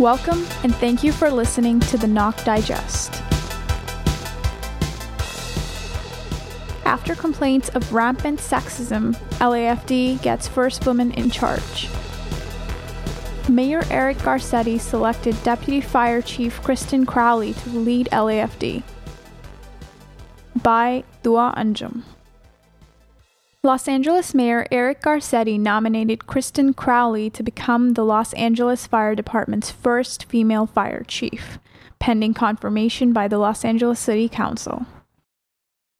Welcome and thank you for listening to the Knock Digest. After complaints of rampant sexism, LAFD gets first woman in charge. Mayor Eric Garcetti selected Deputy Fire Chief Kristen Crowley to lead LAFD. By Dua Anjum. Los Angeles Mayor Eric Garcetti nominated Kristen Crowley to become the Los Angeles Fire Department's first female fire chief, pending confirmation by the Los Angeles City Council.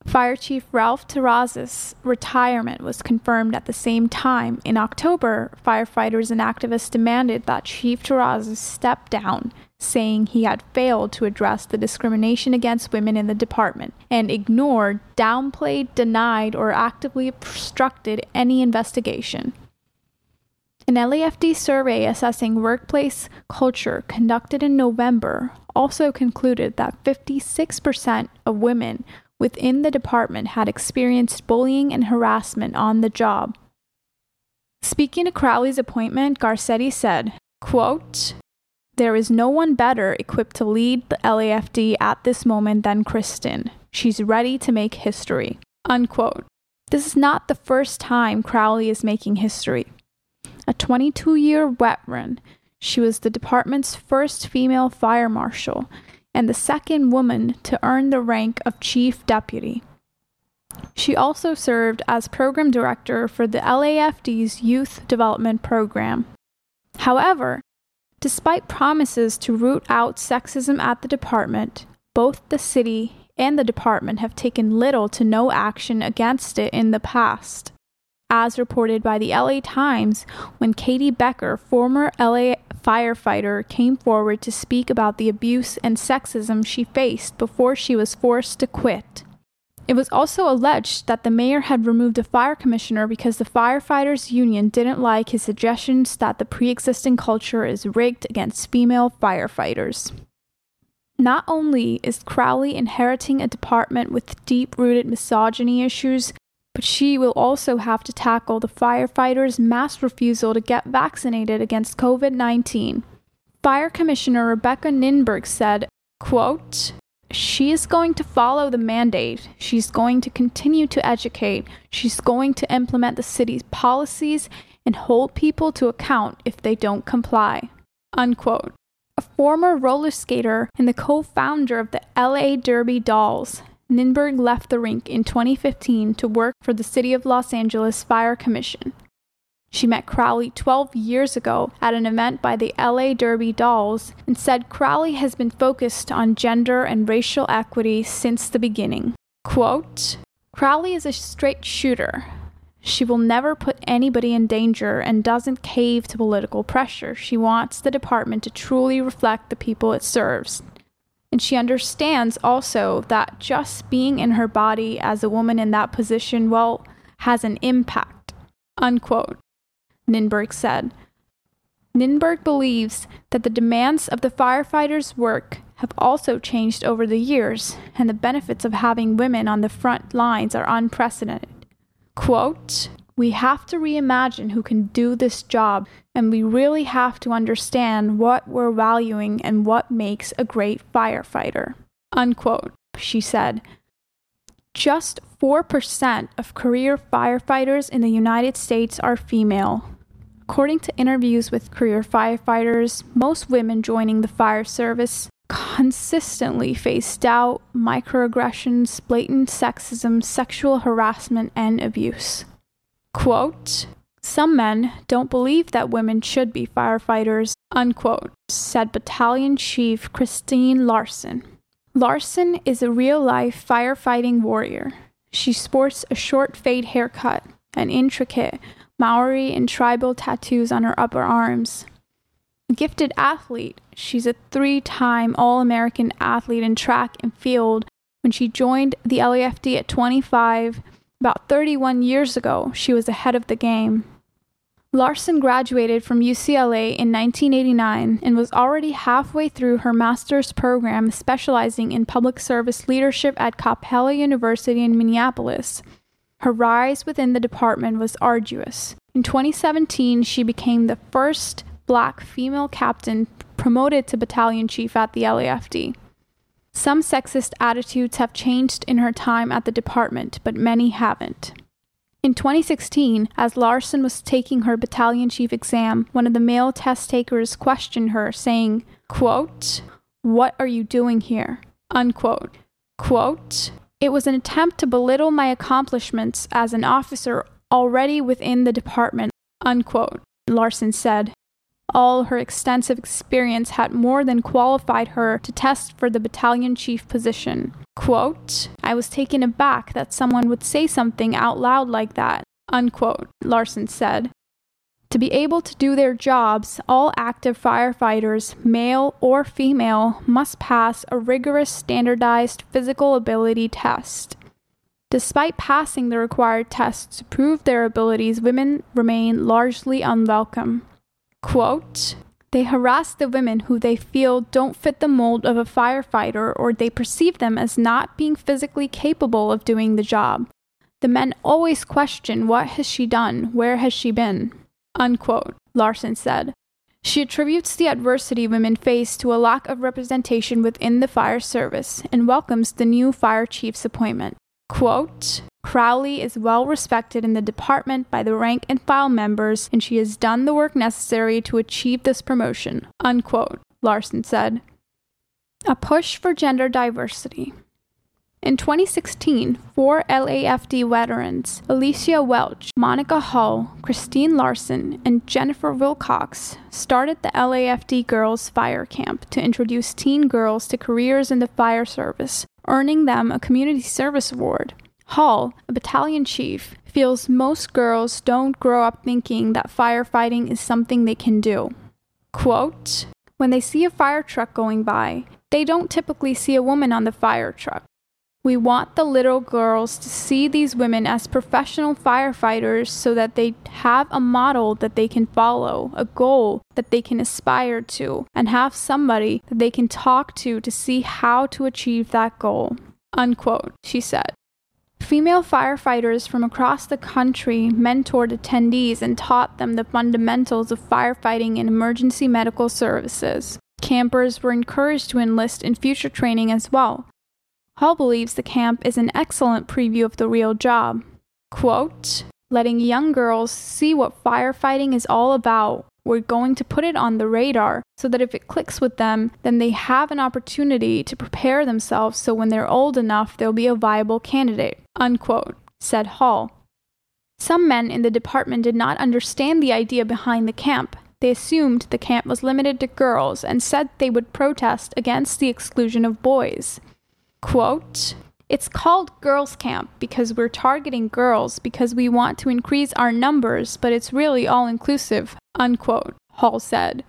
Fire Chief Ralph Terrazas' retirement was confirmed at the same time. In October, firefighters and activists demanded that Chief Terrazas step down, saying he had failed to address the discrimination against women in the department and ignored, downplayed, denied, or actively obstructed any investigation. An LAFD survey assessing workplace culture conducted in November also concluded that 56% of women within the department had experienced bullying and harassment on the job. Speaking to Crowley's appointment, Garcetti said, quote, There is no one better equipped to lead the LAFD at this moment than Kristen. She's ready to make history. Unquote. This is not the first time Crowley is making history. A 22 year veteran, she was the department's first female fire marshal and the second woman to earn the rank of chief deputy. She also served as program director for the LAFD's Youth Development Program. However, despite promises to root out sexism at the department, both the city and the department have taken little to no action against it in the past. As reported by the LA Times, when Katie Becker, former LA firefighter came forward to speak about the abuse and sexism she faced before she was forced to quit. It was also alleged that the mayor had removed a fire commissioner because the firefighters union didn't like his suggestions that the pre-existing culture is rigged against female firefighters. Not only is Crowley inheriting a department with deep-rooted misogyny issues, but she will also have to tackle the firefighters' mass refusal to get vaccinated against COVID 19. Fire Commissioner Rebecca Ninburg said, quote, she is going to follow the mandate. She's going to continue to educate. She's going to implement the city's policies and hold people to account if they don't comply. Unquote. A former roller skater and the co founder of the LA Derby Dolls Ninburg left the rink in 2015 to work for the City of Los Angeles Fire Commission. She met Crowley 12 years ago at an event by the LA Derby Dolls and said Crowley has been focused on gender and racial equity since the beginning. Quote Crowley is a straight shooter. She will never put anybody in danger and doesn't cave to political pressure. She wants the department to truly reflect the people it serves. And she understands also that just being in her body as a woman in that position, well, has an impact. Unquote. Ninburg said. Ninburg believes that the demands of the firefighters' work have also changed over the years, and the benefits of having women on the front lines are unprecedented. Quote, we have to reimagine who can do this job, and we really have to understand what we're valuing and what makes a great firefighter. Unquote, she said. Just 4% of career firefighters in the United States are female. According to interviews with career firefighters, most women joining the fire service consistently face doubt, microaggressions, blatant sexism, sexual harassment, and abuse. Quote, some men don't believe that women should be firefighters, unquote, said Battalion Chief Christine Larson. Larson is a real life firefighting warrior. She sports a short fade haircut, and intricate Maori and tribal tattoos on her upper arms. A gifted athlete, she's a three time All American athlete in track and field. When she joined the LAFD at 25, about 31 years ago, she was ahead of the game. Larson graduated from UCLA in 1989 and was already halfway through her master's program specializing in public service leadership at Capella University in Minneapolis. Her rise within the department was arduous. In 2017, she became the first black female captain promoted to battalion chief at the LAFD. Some sexist attitudes have changed in her time at the department, but many haven't. In 2016, as Larson was taking her battalion chief exam, one of the male test takers questioned her, saying, quote, What are you doing here? Unquote. Quote, It was an attempt to belittle my accomplishments as an officer already within the department, unquote, Larson said. All her extensive experience had more than qualified her to test for the battalion chief position. Quote, I was taken aback that someone would say something out loud like that, unquote, Larson said. To be able to do their jobs, all active firefighters, male or female, must pass a rigorous standardized physical ability test. Despite passing the required tests to prove their abilities, women remain largely unwelcome. Quote, they harass the women who they feel don't fit the mold of a firefighter or they perceive them as not being physically capable of doing the job. The men always question what has she done, where has she been? Unquote, Larson said. She attributes the adversity women face to a lack of representation within the fire service and welcomes the new fire chief's appointment. Quote, Crowley is well respected in the department by the rank and file members, and she has done the work necessary to achieve this promotion. Unquote, Larson said. A push for gender diversity. In 2016, four LAFD veterans, Alicia Welch, Monica Hall, Christine Larson, and Jennifer Wilcox, started the LAFD Girls Fire Camp to introduce teen girls to careers in the fire service earning them a Community Service Award. Hall, a battalion chief, feels most girls don't grow up thinking that firefighting is something they can do. Quote, when they see a fire truck going by, they don't typically see a woman on the fire truck. We want the little girls to see these women as professional firefighters so that they have a model that they can follow, a goal that they can aspire to, and have somebody that they can talk to to see how to achieve that goal. Unquote, she said. Female firefighters from across the country mentored attendees and taught them the fundamentals of firefighting and emergency medical services. Campers were encouraged to enlist in future training as well, Hall believes the camp is an excellent preview of the real job. Quote, letting young girls see what firefighting is all about. We're going to put it on the radar so that if it clicks with them, then they have an opportunity to prepare themselves so when they're old enough, they'll be a viable candidate. Unquote, said Hall. Some men in the department did not understand the idea behind the camp. They assumed the camp was limited to girls and said they would protest against the exclusion of boys quote, it's called Girls Camp because we're targeting girls because we want to increase our numbers, but it's really all inclusive, unquote, Hall said.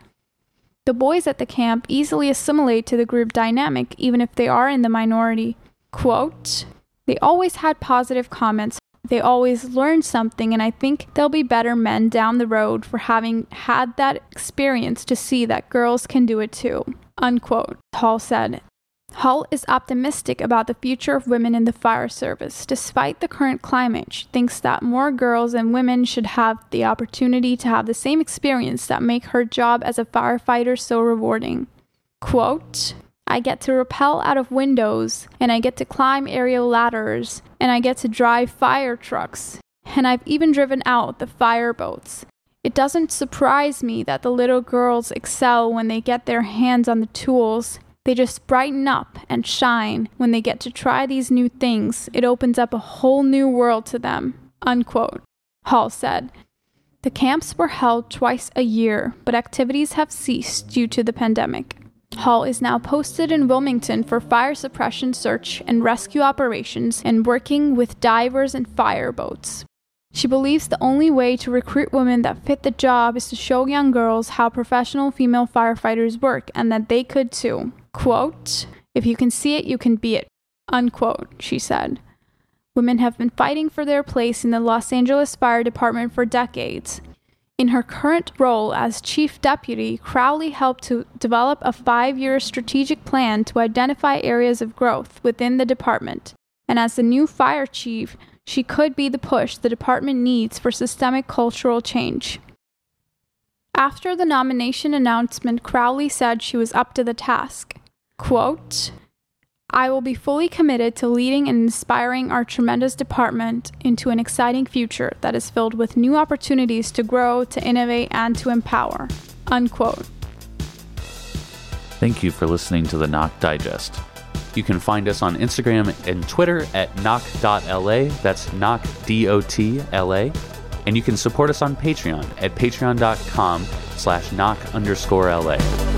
The boys at the camp easily assimilate to the group dynamic even if they are in the minority. Quote, they always had positive comments. They always learned something, and I think they'll be better men down the road for having had that experience to see that girls can do it too. Unquote, Hall said. Hall is optimistic about the future of women in the fire service. Despite the current climate, she thinks that more girls and women should have the opportunity to have the same experience that make her job as a firefighter so rewarding. Quote, I get to rappel out of windows, and I get to climb aerial ladders, and I get to drive fire trucks, and I've even driven out the fire boats. It doesn't surprise me that the little girls excel when they get their hands on the tools they just brighten up and shine when they get to try these new things. It opens up a whole new world to them. Unquote. Hall said. The camps were held twice a year, but activities have ceased due to the pandemic. Hall is now posted in Wilmington for fire suppression search and rescue operations and working with divers and fire boats. She believes the only way to recruit women that fit the job is to show young girls how professional female firefighters work and that they could too. Quote, if you can see it, you can be it. Unquote, she said. Women have been fighting for their place in the Los Angeles Fire Department for decades. In her current role as chief deputy, Crowley helped to develop a five year strategic plan to identify areas of growth within the department. And as the new fire chief, she could be the push the department needs for systemic cultural change. After the nomination announcement, Crowley said she was up to the task. Quote, I will be fully committed to leading and inspiring our tremendous department into an exciting future that is filled with new opportunities to grow, to innovate, and to empower. Unquote. Thank you for listening to the Knock Digest. You can find us on Instagram and Twitter at knock.la. That's knock, D-O-T-L-A. And you can support us on Patreon at patreon.com slash knock underscore LA.